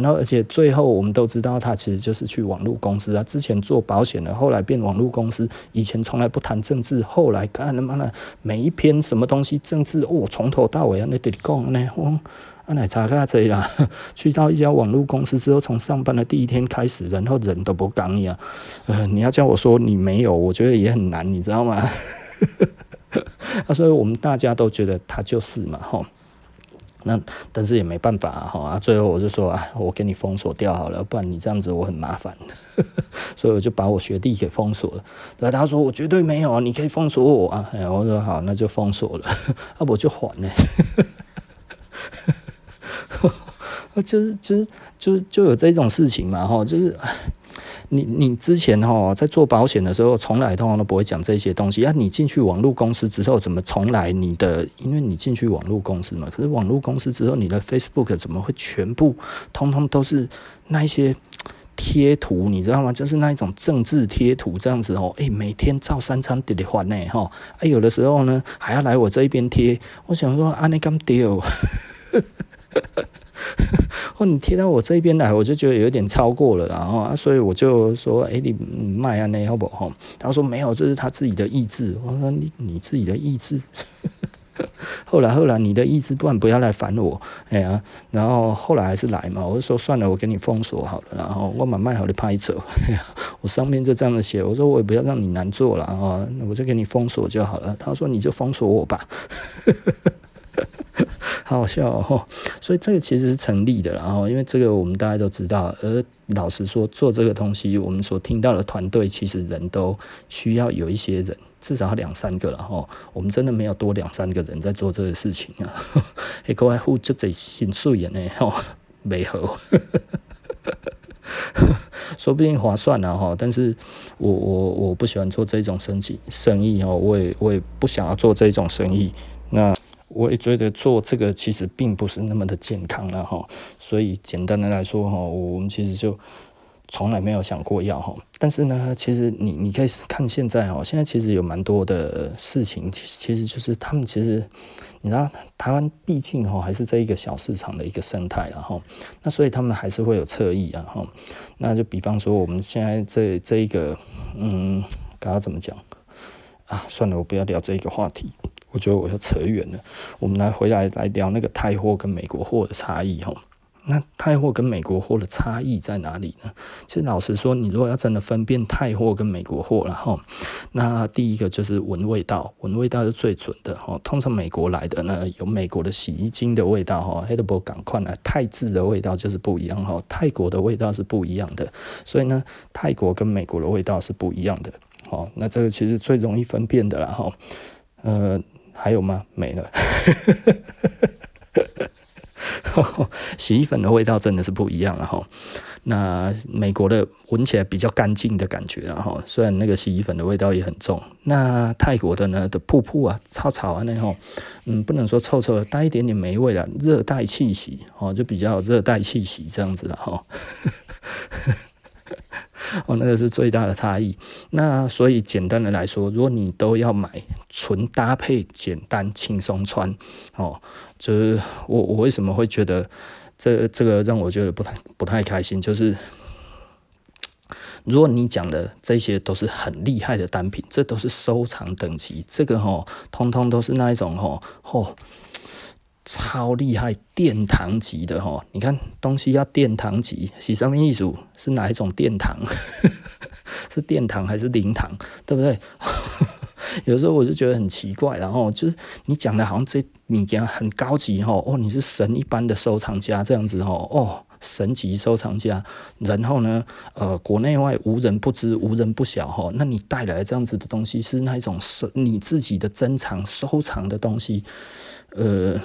然后而且最后我们都知道他其实就是去网络公司啊，之前做保险的，后来变网络公司，以前从来不谈政治，后来干他妈的每一篇什么东西政治哦，从头到尾啊那得讲呢，哦，啊奶茶咖这啦，去到一家网络公司之后，从上班的第一天开始，然后人都不讲一样，呃，你要叫我说你没有，我觉得也很难，你知道吗？啊，所以我们大家都觉得他就是嘛，吼。那但是也没办法哈啊，最后我就说啊，我给你封锁掉好了，不然你这样子我很麻烦，所以我就把我学弟给封锁了。对，他说我绝对没有啊，你可以封锁我啊。我说好，那就封锁了，啊我就还呢，就是就是就是就有这种事情嘛哈，就是。你你之前哈在做保险的时候，从来通常都不会讲这些东西。啊，你进去网络公司之后，怎么从来你的？因为你进去网络公司嘛，可是网络公司之后，你的 Facebook 怎么会全部通通都是那一些贴图？你知道吗？就是那一种政治贴图这样子哦。诶，每天照三餐得得还呢哈。哎，有的时候呢还要来我这一边贴。我想说啊，你敢丢？哦，你贴到我这边来，我就觉得有点超过了，然后啊，所以我就说，哎，你卖啊，那好不好？他说没有，这是他自己的意志。我说你你自己的意志。后来后来，你的意志，不然不要来烦我，哎呀，然后后来还是来嘛。我就说算了，我给你封锁好了，然后我把卖好的拍走。我上面就这样的写，我说我也不要让你难做了啊，我就给你封锁就好了。他说你就封锁我吧。好好笑哦，所以这个其实是成立的，然后因为这个我们大家都知道，而老实说做这个东西，我们所听到的团队其实人都需要有一些人，至少两三个，然后我们真的没有多两三个人在做这个事情啊，哎，各位户就这心碎眼呢，吼，没合，说不定划算了哈，但是我我我不喜欢做这种生意生意哦，我也我也不想要做这种生意，那。我也觉得做这个其实并不是那么的健康了哈，所以简单的来说哈，我们其实就从来没有想过要哈。但是呢，其实你你可以看现在哈，现在其实有蛮多的事情，其实就是他们其实你知道，台湾毕竟哈还是这一个小市场的一个生态然后，那所以他们还是会有侧翼啊哈。那就比方说我们现在这这一个嗯，该要怎么讲啊？算了，我不要聊这个话题。我觉得我要扯远了，我们来回来来聊那个泰货跟美国货的差异哈。那泰货跟美国货的差异在哪里呢？其实老实说，你如果要真的分辨泰货跟美国货，然后那第一个就是闻味道，闻味道是最准的哈。通常美国来的呢，有美国的洗衣精的味道哈，黑德伯赶快来，泰制的味道就是不一样哈，泰国的味道是不一样的，所以呢，泰国跟美国的味道是不一样的。好，那这个其实最容易分辨的了哈，呃。还有吗？没了。洗衣粉的味道真的是不一样了哈。那美国的闻起来比较干净的感觉，然后虽然那个洗衣粉的味道也很重。那泰国的呢的瀑布啊、草草啊那种，嗯，不能说臭臭的，带一点点霉味的热带气息哦，就比较热带气息这样子的哈。哦，那个是最大的差异。那所以简单的来说，如果你都要买纯搭配、简单轻松穿，哦，就是我我为什么会觉得这这个让我觉得不太不太开心，就是如果你讲的这些都是很厉害的单品，这都是收藏等级，这个吼，通通都是那一种吼吼。超厉害殿堂级的哈，你看东西要殿堂级，是什么意思？是哪一种殿堂？是殿堂还是灵堂？对不对？有时候我就觉得很奇怪，然后就是你讲的好像这物件很高级哈，哦，你是神一般的收藏家这样子哦，哦，神级收藏家，然后呢，呃，国内外无人不知，无人不晓哈，那你带来这样子的东西是那一种收你自己的珍藏收藏的东西，呃。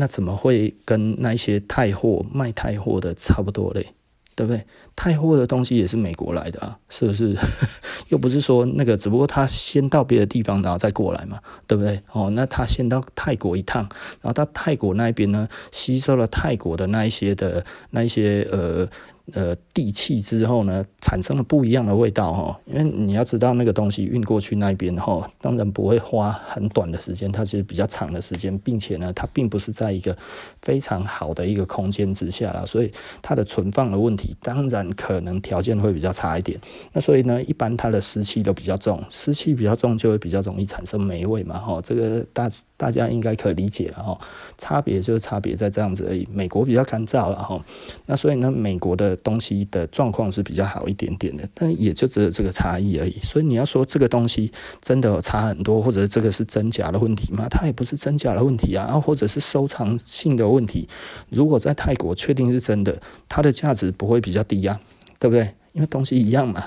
那怎么会跟那些泰货卖泰货的差不多嘞？对不对？泰货的东西也是美国来的啊，是不是？又不是说那个，只不过他先到别的地方，然后再过来嘛，对不对？哦，那他先到泰国一趟，然后到泰国那边呢，吸收了泰国的那一些的那一些呃呃地气之后呢，产生了不一样的味道哈。因为你要知道那个东西运过去那边哈，当然不会花很短的时间，它其实比较长的时间，并且呢，它并不是在一个非常好的一个空间之下了，所以它的存放的问题，当然可能条件会比较差一点。那所以呢，一般它的湿气都比较重，湿气比较重就会比较容易产生霉味嘛哈。这个大大家应该可理解了哈，差别就是差别在这样子而已。美国比较干燥了哈，那所以呢，美国的东西的状况是比较好一点点的，但也就只有这个差异而已。所以你要说这个东西真的有差很多，或者这个是真假的问题吗？它也不是真假的问题啊，或者是收藏性的问题。如果在泰国确定是真的，它的价值不会比较低呀，对不对？因为东西一样嘛。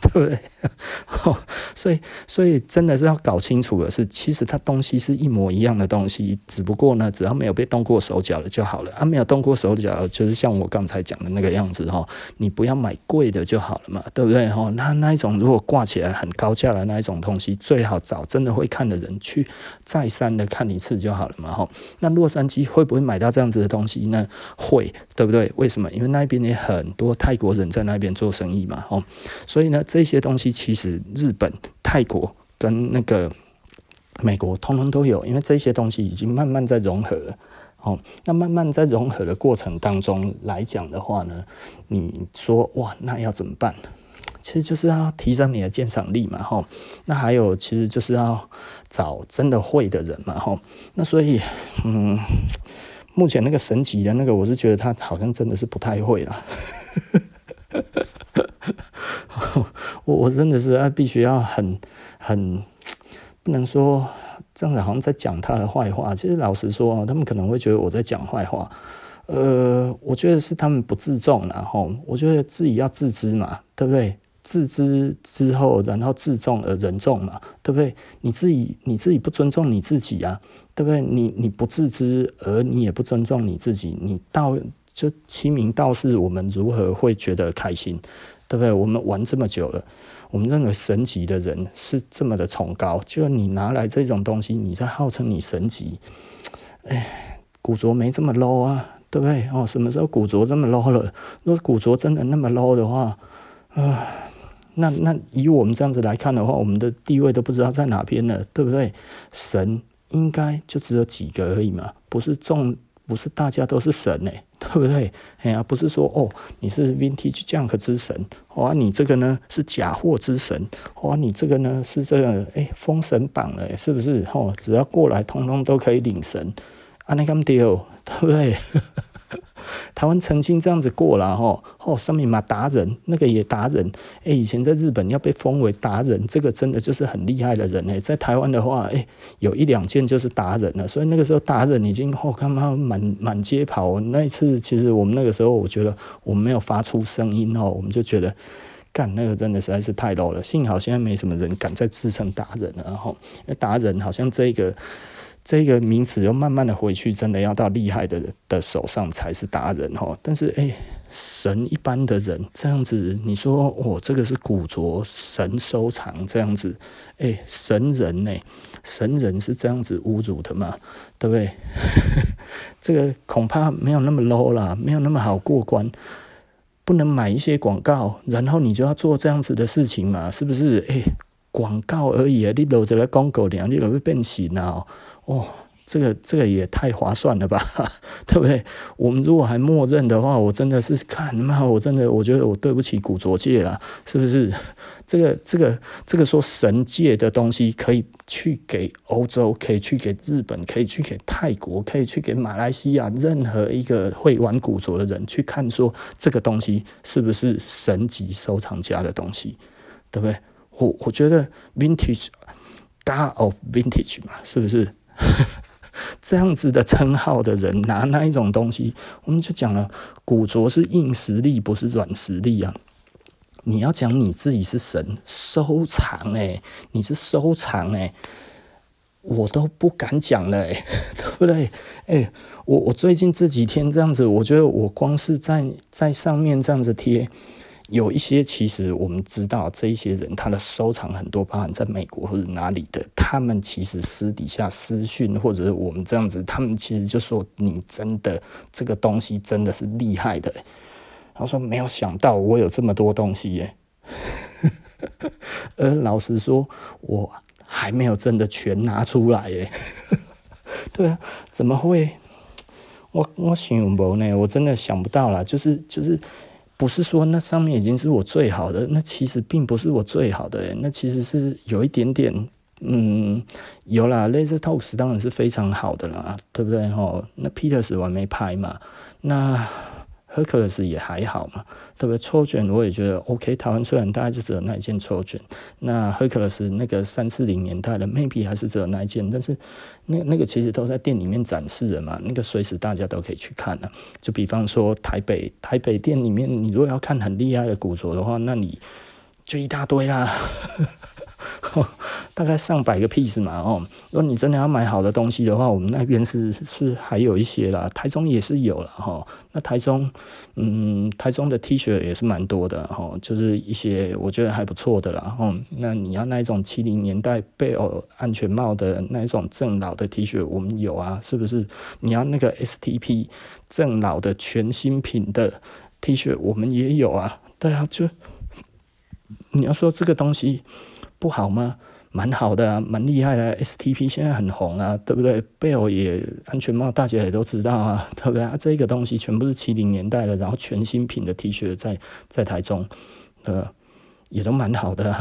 对不对？所以，所以真的是要搞清楚的是，其实它东西是一模一样的东西，只不过呢，只要没有被动过手脚了就好了。啊，没有动过手脚，就是像我刚才讲的那个样子哈，你不要买贵的就好了嘛，对不对？哈，那那一种如果挂起来很高价的那一种东西，最好找真的会看的人去再三的看一次就好了嘛。哈，那洛杉矶会不会买到这样子的东西呢？会，对不对？为什么？因为那边也很多泰国人在那边做生意嘛。哈，所以呢。这些东西其实日本、泰国跟那个美国通通都有，因为这些东西已经慢慢在融合了。哦，那慢慢在融合的过程当中来讲的话呢，你说哇，那要怎么办？其实就是要提升你的鉴赏力嘛。吼，那还有其实就是要找真的会的人嘛。吼，那所以嗯，目前那个神级的那个，我是觉得他好像真的是不太会啦。我我真的是啊，必须要很很不能说这样子，好像在讲他的坏话。其实老实说，他们可能会觉得我在讲坏话。呃，我觉得是他们不自重，然后我觉得自己要自知嘛，对不对？自知之后，然后自重而人重嘛，对不对？你自己你自己不尊重你自己啊，对不对？你你不自知，而你也不尊重你自己，你到就清明道是，我们如何会觉得开心？对不对？我们玩这么久了，我们认为神级的人是这么的崇高，就你拿来这种东西，你在号称你神级，哎，古着没这么 low 啊，对不对？哦，什么时候古着这么 low 了？如果古着真的那么 low 的话，啊、呃，那那以我们这样子来看的话，我们的地位都不知道在哪边了，对不对？神应该就只有几个而已嘛，不是众。不是大家都是神诶，对不对？哎呀，不是说哦，你是 Vintage Junk 之神，哇，你这个呢是假货之神，哇，你这个呢是这个哎封神榜了，是不是？哦，只要过来，通通都可以领神，啊，那咁丢，对不对？台湾曾经这样子过了吼，哦，上面嘛达人，那个也达人，哎，以前在日本要被封为达人，这个真的就是很厉害的人哎，在台湾的话，哎，有一两件就是达人了，所以那个时候达人已经哦，他妈满满街跑。那一次其实我们那个时候，我觉得我们没有发出声音哦，我们就觉得干那个真的实在是太 low 了。幸好现在没什么人敢再自称达人了，然后达人好像这个。这个名词又慢慢的回去，真的要到厉害的的手上才是达人哈。但是哎，神一般的人这样子，你说哦，这个是古着神收藏这样子，哎，神人呢？神人是这样子侮辱的吗？对不对？这个恐怕没有那么 low 啦，没有那么好过关，不能买一些广告，然后你就要做这样子的事情嘛？是不是？哎，广告而已啊，你搂着来广告两，你都会变形啊。哦，这个这个也太划算了吧，对不对？我们如果还默认的话，我真的是看嘛，我真的我觉得我对不起古着界了，是不是？这个这个这个说神界的东西可以去给欧洲，可以去给日本，可以去给泰国，可以去给马来西亚，任何一个会玩古着的人去看，说这个东西是不是神级收藏家的东西，对不对？我我觉得 vintage God of vintage 嘛，是不是？这样子的称号的人拿那一种东西，我们就讲了，古着是硬实力，不是软实力啊！你要讲你自己是神收藏，诶，你是收藏，诶，我都不敢讲了，诶，对不对？诶，我我最近这几天这样子，我觉得我光是在在上面这样子贴。有一些其实我们知道，这一些人他的收藏很多，包含在美国或者哪里的，他们其实私底下私讯，或者是我们这样子，他们其实就说你真的这个东西真的是厉害的，他说没有想到我有这么多东西耶。而老实说，我还没有真的全拿出来耶。对啊，怎么会？我我想无呢，我真的想不到啦。就是就是，不是说那上面已经是我最好的，那其实并不是我最好的，那其实是有一点点，嗯，有啦。Lasertalks 当然是非常好的啦，对不对？吼，那 Peters 我还没拍嘛，那。Hercules 也还好嘛，特别抽卷我也觉得 OK。台湾虽然大概就只有那一件抽卷，那 Hercules 那个三四零年代的 maybe 还是只有那一件，但是那那个其实都在店里面展示的嘛，那个随时大家都可以去看的。就比方说台北台北店里面，你如果要看很厉害的古着的话，那你就一大堆啦。大概上百个 ps 嘛，哦，如果你真的要买好的东西的话，我们那边是是还有一些啦，台中也是有了哈。那台中，嗯，台中的 T 恤也是蛮多的哈，就是一些我觉得还不错的啦。哦，那你要那一种七零年代贝尔安全帽的那一种正老的 T 恤，我们有啊，是不是？你要那个 STP 正老的全新品的 T 恤，我们也有啊。对啊，就你要说这个东西。不好吗？蛮好的啊，蛮厉害的。STP 现在很红啊，对不对？贝尔也安全帽，大家也都知道啊，对不对？啊，这个东西全部是七零年代的，然后全新品的 T 恤在在台中，呃，也都蛮好的啊。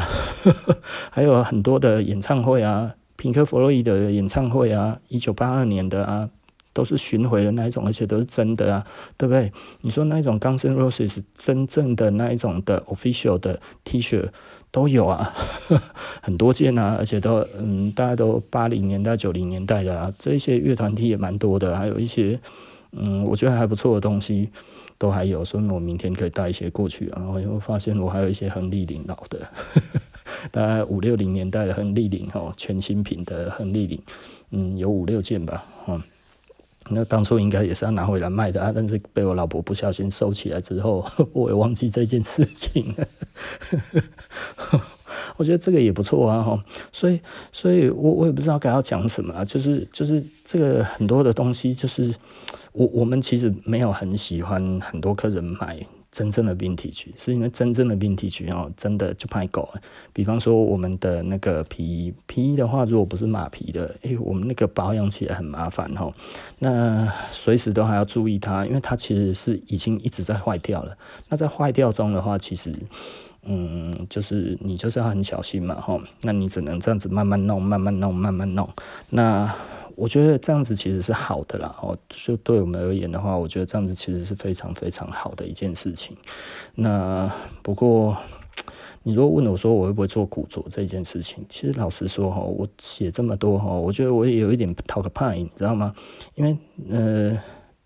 还有很多的演唱会啊，平克·弗洛伊德的演唱会啊，一九八二年的啊。都是巡回的那一种，而且都是真的啊，对不对？你说那一种 Guns N' Roses 真正的那一种的 official 的 T 恤都有啊，很多件啊，而且都嗯，大家都八零年代、九零年代的啊，这一些乐团 T 也蛮多的，还有一些嗯，我觉得还不错的东西都还有，所以我明天可以带一些过去啊。然后又发现我还有一些亨利领老的，大概五六零年代的亨利领哦，全新品的亨利领，嗯，有五六件吧，嗯。那当初应该也是要拿回来卖的啊，但是被我老婆不小心收起来之后，我也忘记这件事情了。我觉得这个也不错啊，哈，所以，所以我我也不知道该要讲什么啊，就是就是这个很多的东西，就是我我们其实没有很喜欢很多客人买。真正的 vintage 是因为真正的 vintage 哦，真的就拍狗。比方说我们的那个皮衣，皮衣的话，如果不是马皮的，诶、我们那个保养起来很麻烦哦。那随时都还要注意它，因为它其实是已经一直在坏掉了。那在坏掉中的话，其实，嗯，就是你就是要很小心嘛，吼。那你只能这样子慢慢弄，慢慢弄，慢慢弄。那我觉得这样子其实是好的啦，哦，就对我们而言的话，我觉得这样子其实是非常非常好的一件事情。那不过，你如果问我说我会不会做古着这件事情，其实老实说哈，我写这么多哈，我觉得我也有一点 talk p i n，你知道吗？因为呃，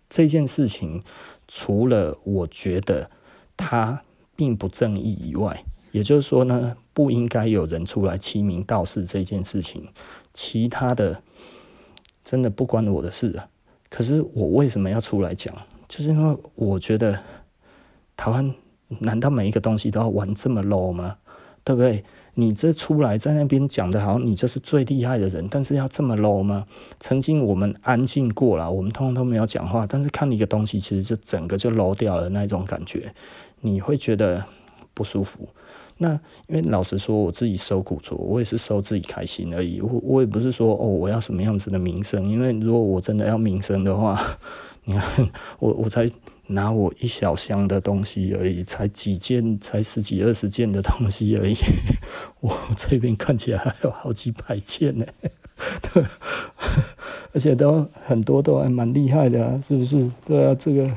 这件事情除了我觉得它并不正义以外，也就是说呢，不应该有人出来欺名盗实这件事情，其他的。真的不关我的事啊！可是我为什么要出来讲？就是因为我觉得台湾难道每一个东西都要玩这么 low 吗？对不对？你这出来在那边讲的好像你就是最厉害的人，但是要这么 low 吗？曾经我们安静过了，我们通通都没有讲话，但是看一个东西，其实就整个就 low 掉了那种感觉，你会觉得不舒服。那因为老实说，我自己收古着，我也是收自己开心而已。我我也不是说哦，我要什么样子的名声。因为如果我真的要名声的话，你看我我才拿我一小箱的东西而已，才几件，才十几二十件的东西而已。我这边看起来还有好几百件呢，对，而且都很多都还蛮厉害的啊，是不是？对啊，这个。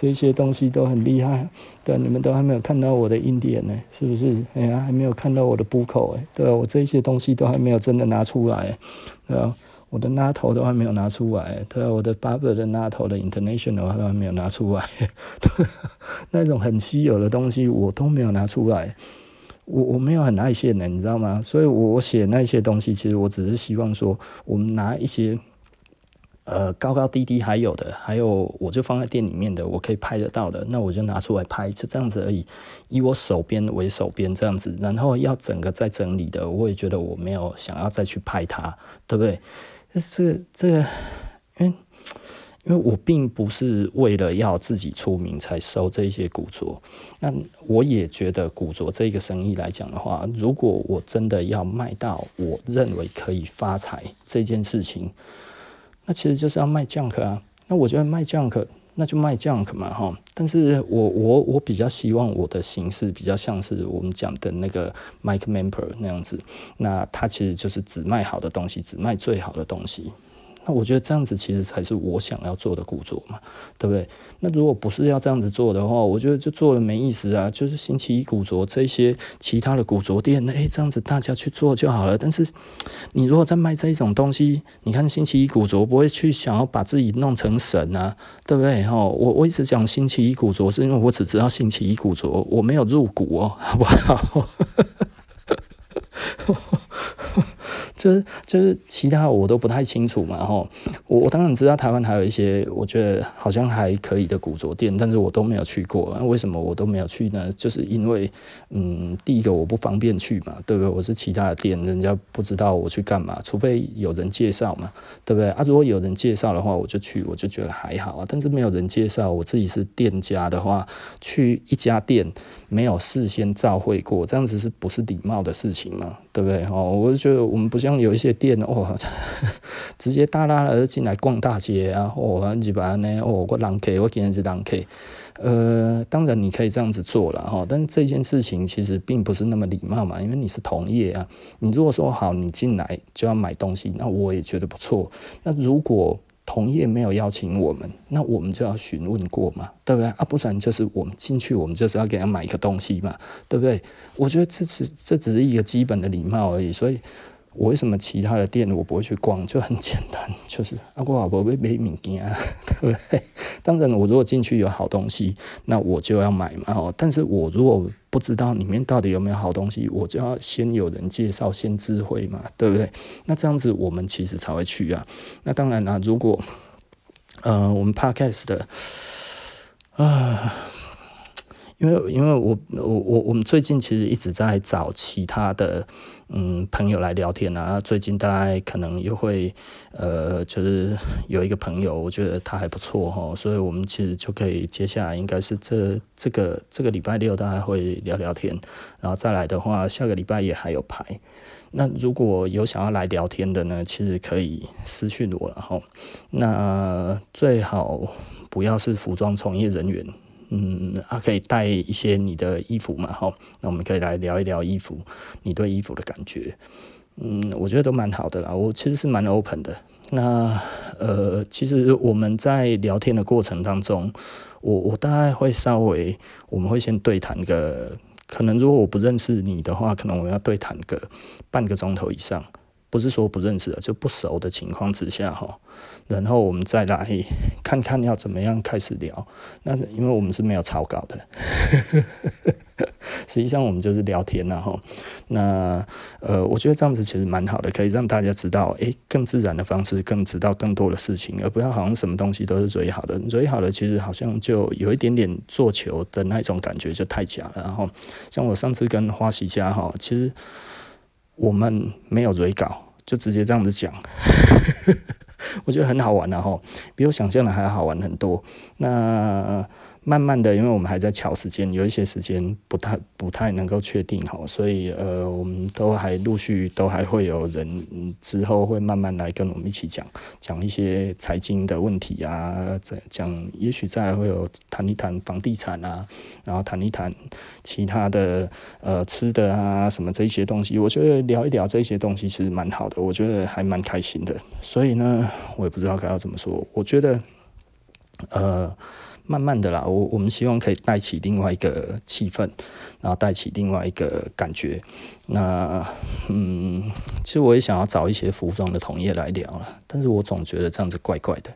这些东西都很厉害，对，你们都还没有看到我的印点呢，是不是？哎呀，还没有看到我的布口哎，对，我这些东西都还没有真的拿出来，对啊，我的拉头都还没有拿出来，对啊，我的 bubble 的拉头的 International 都还没有拿出来，对，那种很稀有的东西我都没有拿出来，我我没有很爱现的，你知道吗？所以我写那些东西，其实我只是希望说，我们拿一些。呃，高高低低还有的，还有我就放在店里面的，我可以拍得到的，那我就拿出来拍，就这样子而已。以我手边为手边这样子，然后要整个再整理的，我也觉得我没有想要再去拍它，对不对？这这个，因为因为我并不是为了要自己出名才收这些古着。那我也觉得古着这个生意来讲的话，如果我真的要卖到我认为可以发财这件事情，那其实就是要卖 junk 啊。那我觉得卖 junk。那就卖 junk 嘛，哈！但是我我我比较希望我的形式比较像是我们讲的那个 Mike Mamper 那样子，那他其实就是只卖好的东西，只卖最好的东西。那我觉得这样子其实才是我想要做的古着嘛，对不对？那如果不是要这样子做的话，我觉得就做了没意思啊。就是星期一古着这些其他的古着店，诶、这样子大家去做就好了。但是你如果在卖这一种东西，你看星期一古着不会去想要把自己弄成神啊，对不对？哈，我我一直讲星期一古着，是因为我只知道星期一古着，我没有入股哦，好不好？就是就是其他我都不太清楚嘛，吼，我我当然知道台湾还有一些我觉得好像还可以的古着店，但是我都没有去过。那为什么我都没有去呢？就是因为，嗯，第一个我不方便去嘛，对不对？我是其他的店，人家不知道我去干嘛，除非有人介绍嘛，对不对？啊，如果有人介绍的话，我就去，我就觉得还好啊。但是没有人介绍，我自己是店家的话，去一家店没有事先照会过，这样子是不是礼貌的事情嘛？对不对？哦，我就觉得我们不像。有一些店哦，直接大拉了进来逛大街啊，哦，一般呢，哦，我让 K，我今天是让 K，呃，当然你可以这样子做了哈，但是这件事情其实并不是那么礼貌嘛，因为你是同业啊，你如果说好，你进来就要买东西，那我也觉得不错。那如果同业没有邀请我们，那我们就要询问过嘛，对不对？啊，不然就是我们进去，我们就是要给他买一个东西嘛，对不对？我觉得这只这只是一个基本的礼貌而已，所以。我为什么其他的店我不会去逛？就很简单，就是啊，我老婆会买物件，对不对？当然，我如果进去有好东西，那我就要买嘛。哦，但是我如果不知道里面到底有没有好东西，我就要先有人介绍，先知会嘛，对不对？那这样子我们其实才会去啊。那当然啦，如果呃我们 Podcast 的啊。因为，因为我我我我们最近其实一直在找其他的嗯朋友来聊天啊。最近大概可能又会呃，就是有一个朋友，我觉得他还不错哈，所以我们其实就可以接下来应该是这这个这个礼拜六大概会聊聊天，然后再来的话，下个礼拜也还有排。那如果有想要来聊天的呢，其实可以私讯我了哈。那最好不要是服装从业人员。嗯，啊，可以带一些你的衣服嘛，吼，那我们可以来聊一聊衣服，你对衣服的感觉，嗯，我觉得都蛮好的啦，我其实是蛮 open 的。那呃，其实我们在聊天的过程当中，我我大概会稍微，我们会先对谈个，可能如果我不认识你的话，可能我们要对谈个半个钟头以上。不是说不认识的，就不熟的情况之下哈，然后我们再来 看看要怎么样开始聊。那因为我们是没有草稿的，实际上我们就是聊天然后，那呃，我觉得这样子其实蛮好的，可以让大家知道，诶，更自然的方式，更知道更多的事情，而不要好像什么东西都是最好的，最好的其实好像就有一点点做球的那种感觉，就太假了。然后像我上次跟花喜家哈，其实。我们没有蕊稿，就直接这样子讲，我觉得很好玩的哈，比我想象的还好玩很多。那。慢慢的，因为我们还在乔时间，有一些时间不太不太能够确定哈，所以呃，我们都还陆续都还会有人之后会慢慢来跟我们一起讲讲一些财经的问题啊，再讲也许再会有谈一谈房地产啊，然后谈一谈其他的呃吃的啊什么这些东西，我觉得聊一聊这些东西其实蛮好的，我觉得还蛮开心的。所以呢，我也不知道该要怎么说，我觉得呃。慢慢的啦，我我们希望可以带起另外一个气氛，然后带起另外一个感觉。那嗯，其实我也想要找一些服装的同业来聊了，但是我总觉得这样子怪怪的，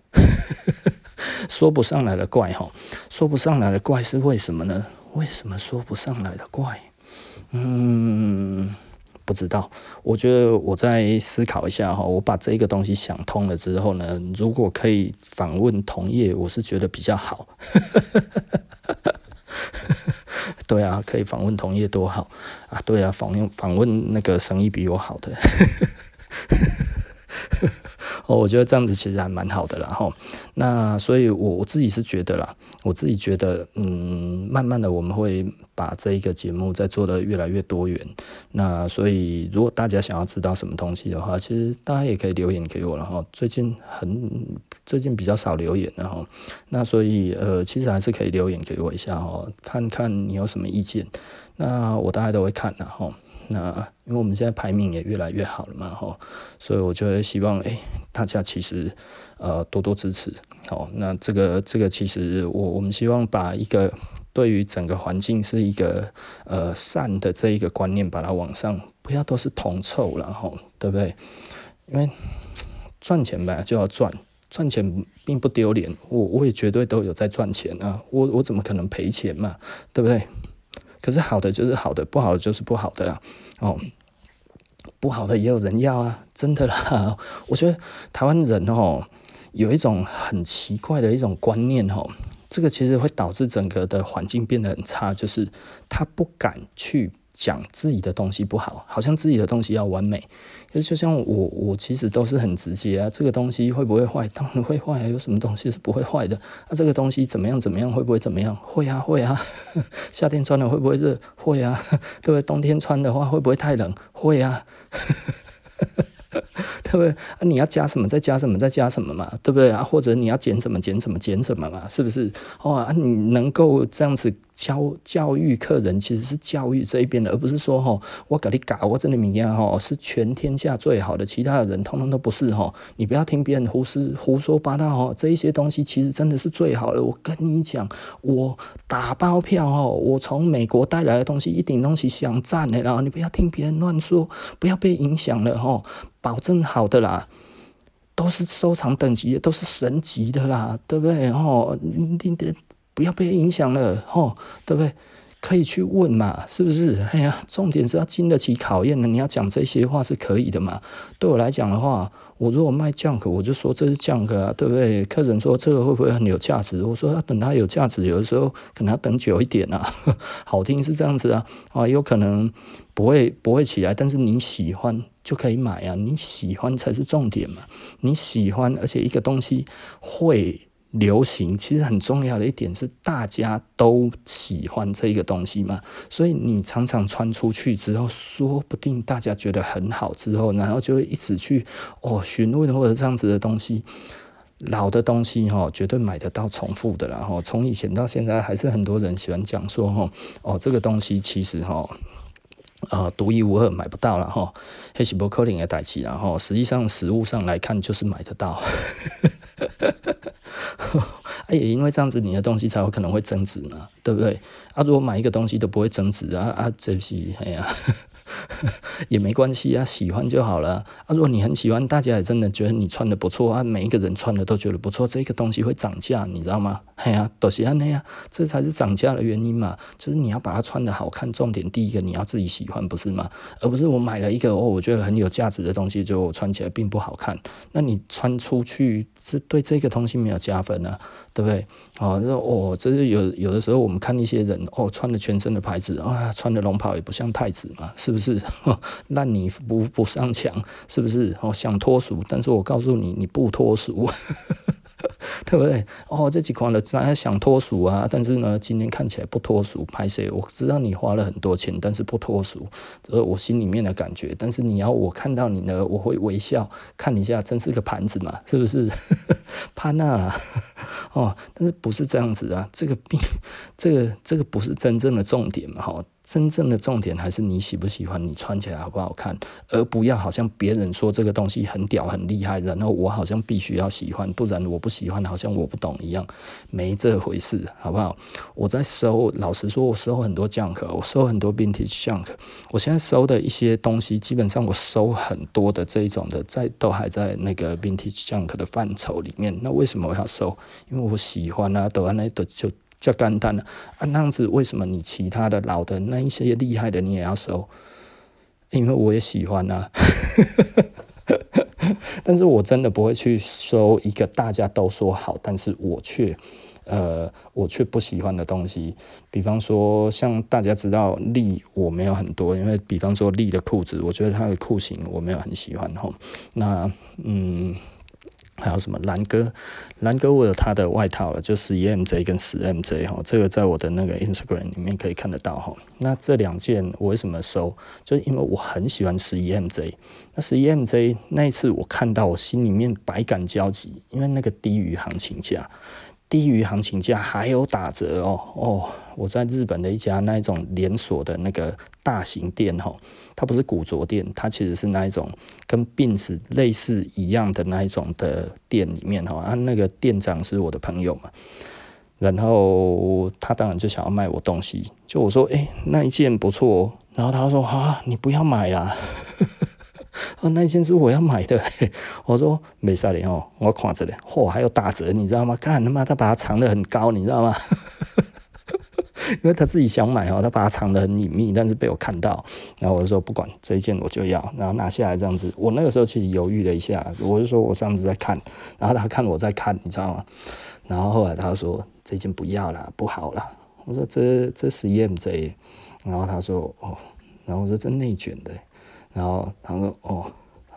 说不上来的怪哈，说不上来的怪是为什么呢？为什么说不上来的怪？嗯。不知道，我觉得我再思考一下哈，我把这个东西想通了之后呢，如果可以访问同业，我是觉得比较好。对啊，可以访问同业多好啊！对啊，访问访问那个生意比我好的。哦，我觉得这样子其实还蛮好的啦，哈。那所以我我自己是觉得啦，我自己觉得，嗯，慢慢的我们会把这一个节目在做得越来越多元。那所以如果大家想要知道什么东西的话，其实大家也可以留言给我了哈。最近很最近比较少留言了哈。那所以呃，其实还是可以留言给我一下哈，看看你有什么意见。那我大概都会看的哈。那因为我们现在排名也越来越好了嘛，吼，所以我就会希望，哎、大家其实呃多多支持，好，那这个这个其实我我们希望把一个对于整个环境是一个呃善的这一个观念，把它往上，不要都是铜臭了，哈，对不对？因为赚钱吧就要赚，赚钱并不丢脸，我我也绝对都有在赚钱啊，我我怎么可能赔钱嘛，对不对？可是好的就是好的，不好的就是不好的。哦，不好的也有人要啊，真的啦。我觉得台湾人哦，有一种很奇怪的一种观念哦，这个其实会导致整个的环境变得很差，就是他不敢去讲自己的东西不好，好像自己的东西要完美。就像我，我其实都是很直接啊。这个东西会不会坏？当然会坏啊。有什么东西是不会坏的？啊，这个东西怎么样？怎么样？会不会怎么样？会啊，会啊。夏天穿了会不会热？会啊。对不对？冬天穿的话会不会太冷？会啊。对不对？啊，你要加什么？再加什么？再加什么嘛？对不对啊？或者你要减什么？减什么？减什么嘛？是不是？哦啊，你能够这样子教教育客人，其实是教育这一边的，而不是说哈，我给你搞，我这里明天哈是全天下最好的，其他的人通通都不是哈。你不要听别人胡思胡说八道哈，这一些东西其实真的是最好的。我跟你讲，我打包票哈，我从美国带来的东西一点东西想赞的，然后你不要听别人乱说，不要被影响了哈。保证好的啦，都是收藏等级的，都是神级的啦，对不对？哦，你你不要被影响了，哦，对不对？可以去问嘛，是不是？哎呀，重点是要经得起考验的。你要讲这些话是可以的嘛？对我来讲的话，我如果卖 junk，我就说这是 junk 啊，对不对？客人说这个会不会很有价值？我说要等它有价值，有的时候可能要等久一点啊。好听是这样子啊，啊，有可能不会不会起来，但是你喜欢就可以买啊，你喜欢才是重点嘛。你喜欢，而且一个东西会。流行其实很重要的一点是大家都喜欢这个东西嘛，所以你常常穿出去之后，说不定大家觉得很好之后，然后就会一直去哦询问或者这样子的东西。老的东西哈，绝对买得到重复的，然后从以前到现在还是很多人喜欢讲说哈哦这个东西其实哈呃独一无二买不到了哈，黑喜伯克林的代志，然后实际上实物上来看就是买得到。也因为这样子，你的东西才有可能会增值嘛，对不对？啊，如果买一个东西都不会增值啊啊，这是哎呀。也没关系啊，喜欢就好了啊。如果你很喜欢，大家也真的觉得你穿的不错啊，每一个人穿的都觉得不错，这个东西会涨价，你知道吗？哎呀，都是这样呀，这才是涨价的原因嘛。就是你要把它穿的好看，重点第一个你要自己喜欢，不是吗？而不是我买了一个哦，我觉得很有价值的东西，就穿起来并不好看，那你穿出去是对这个东西没有加分啊。对不对？哦，这哦，这是有有的时候我们看一些人哦，穿的全身的牌子啊，穿的龙袍也不像太子嘛，是不是？烂泥不不上墙，是不是？哦，想脱俗，但是我告诉你，你不脱俗。对不对？哦，这几款的咱想脱俗啊，但是呢，今天看起来不脱俗，拍谢？我知道你花了很多钱，但是不脱俗，这是我心里面的感觉。但是你要我看到你呢，我会微笑看一下，真是个盘子嘛，是不是？潘娜，哦，但是不是这样子啊？这个病，这个这个不是真正的重点嘛，哈。真正的重点还是你喜不喜欢，你穿起来好不好看，而不要好像别人说这个东西很屌很厉害，然后我好像必须要喜欢，不然我不喜欢，好像我不懂一样，没这回事，好不好？我在收，老实说，我收很多 junk，我收很多 vintage junk，我现在收的一些东西，基本上我收很多的这一种的，在都还在那个 vintage junk 的范畴里面。那为什么我要收？因为我喜欢啊，都安那都就。叫简单了啊，那样子为什么你其他的老的那一些厉害的你也要收？因为我也喜欢啊，但是我真的不会去收一个大家都说好，但是我却呃我却不喜欢的东西。比方说，像大家知道利我没有很多，因为比方说利的裤子，我觉得它的裤型我没有很喜欢吼。那嗯。还有什么兰哥？兰哥我有他的外套了，就十一 MJ 跟十 MJ 哈，这个在我的那个 Instagram 里面可以看得到哈。那这两件我为什么收？就是因为我很喜欢十一 MJ。那十一 MJ 那一次我看到，我心里面百感交集，因为那个低于行情价。低于行情价还有打折哦哦！我在日本的一家那一种连锁的那个大型店哈，它不是古着店，它其实是那一种跟 Beams 类似一样的那一种的店里面哈，啊那个店长是我的朋友嘛，然后他当然就想要卖我东西，就我说诶，那一件不错哦，然后他说啊你不要买啦。啊，那一件是我要买的，我说没事的哦，我看着嘞，嚯，还有打折，你知道吗？看他妈，他把它藏得很高，你知道吗？因为他自己想买哦，他把它藏得很隐秘，但是被我看到，然后我就说不管这一件我就要，然后拿下来这样子。我那个时候其实犹豫了一下，我就说我上次在看，然后他看我在看，你知道吗？然后后来他说这件不要了，不好了。我说这这是 EMJ，然后他说哦，然后我说这内卷的。然后他说：“哦，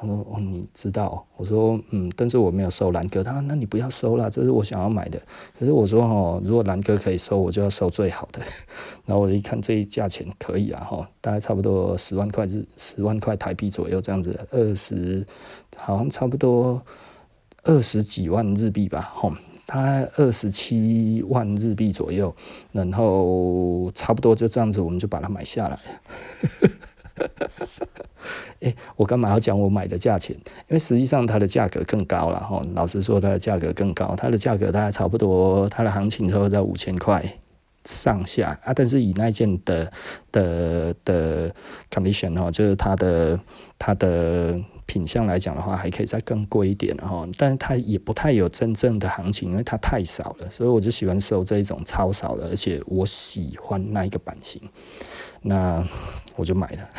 他说哦，你知道？”我说：“嗯，但是我没有收兰哥。”他说：“那你不要收了，这是我想要买的。”可是我说：“哦，如果兰哥可以收，我就要收最好的。”然后我一看这一价钱可以啊，哈，大概差不多十万块日十万块台币左右这样子，二十好像差不多二十几万日币吧，哈，大概二十七万日币左右，然后差不多就这样子，我们就把它买下来。哎、欸，我干嘛要讲我买的价钱？因为实际上它的价格更高了哈。老实说，它的价格更高，它的价格大概差不多，它的行情差不多在五千块上下啊。但是以那件的的的 condition 哈，就是它的它的品相来讲的话，还可以再更贵一点哈。但是它也不太有真正的行情，因为它太少了，所以我就喜欢收这一种超少的，而且我喜欢那一个版型。那我就买了。